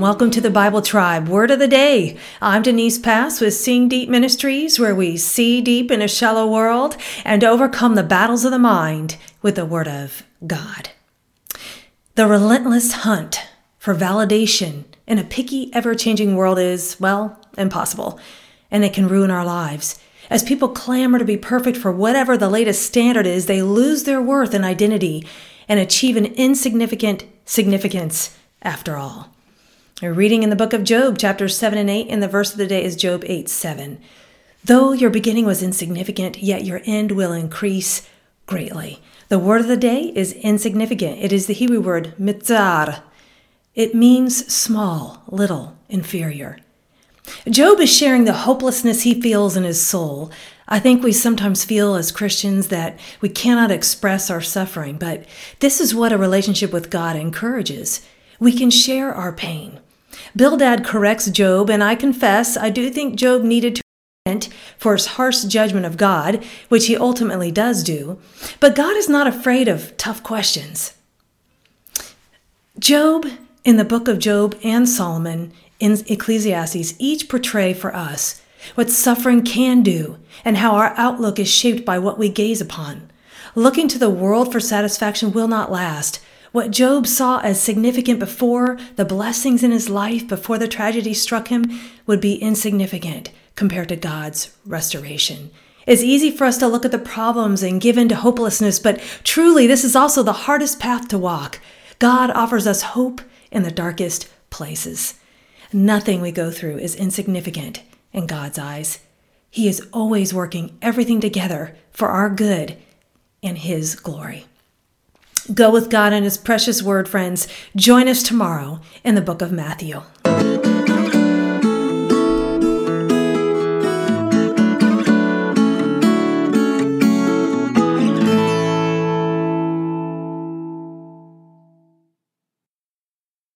welcome to the Bible Tribe Word of the Day. I'm Denise Pass with Seeing Deep Ministries, where we see deep in a shallow world and overcome the battles of the mind with the Word of God. The relentless hunt for validation in a picky, ever changing world is, well, impossible, and it can ruin our lives. As people clamor to be perfect for whatever the latest standard is, they lose their worth and identity and achieve an insignificant significance after all. We're reading in the book of Job, chapters 7 and 8, and the verse of the day is Job 8 7. Though your beginning was insignificant, yet your end will increase greatly. The word of the day is insignificant. It is the Hebrew word mitzar. It means small, little, inferior. Job is sharing the hopelessness he feels in his soul. I think we sometimes feel as Christians that we cannot express our suffering, but this is what a relationship with God encourages. We can share our pain. Bildad corrects Job, and I confess I do think Job needed to repent for his harsh judgment of God, which he ultimately does do. But God is not afraid of tough questions. Job, in the book of Job and Solomon, in Ecclesiastes, each portray for us what suffering can do and how our outlook is shaped by what we gaze upon. Looking to the world for satisfaction will not last. What Job saw as significant before the blessings in his life, before the tragedy struck him, would be insignificant compared to God's restoration. It's easy for us to look at the problems and give in to hopelessness, but truly, this is also the hardest path to walk. God offers us hope in the darkest places. Nothing we go through is insignificant in God's eyes. He is always working everything together for our good and His glory. Go with God and His precious word, friends. Join us tomorrow in the book of Matthew.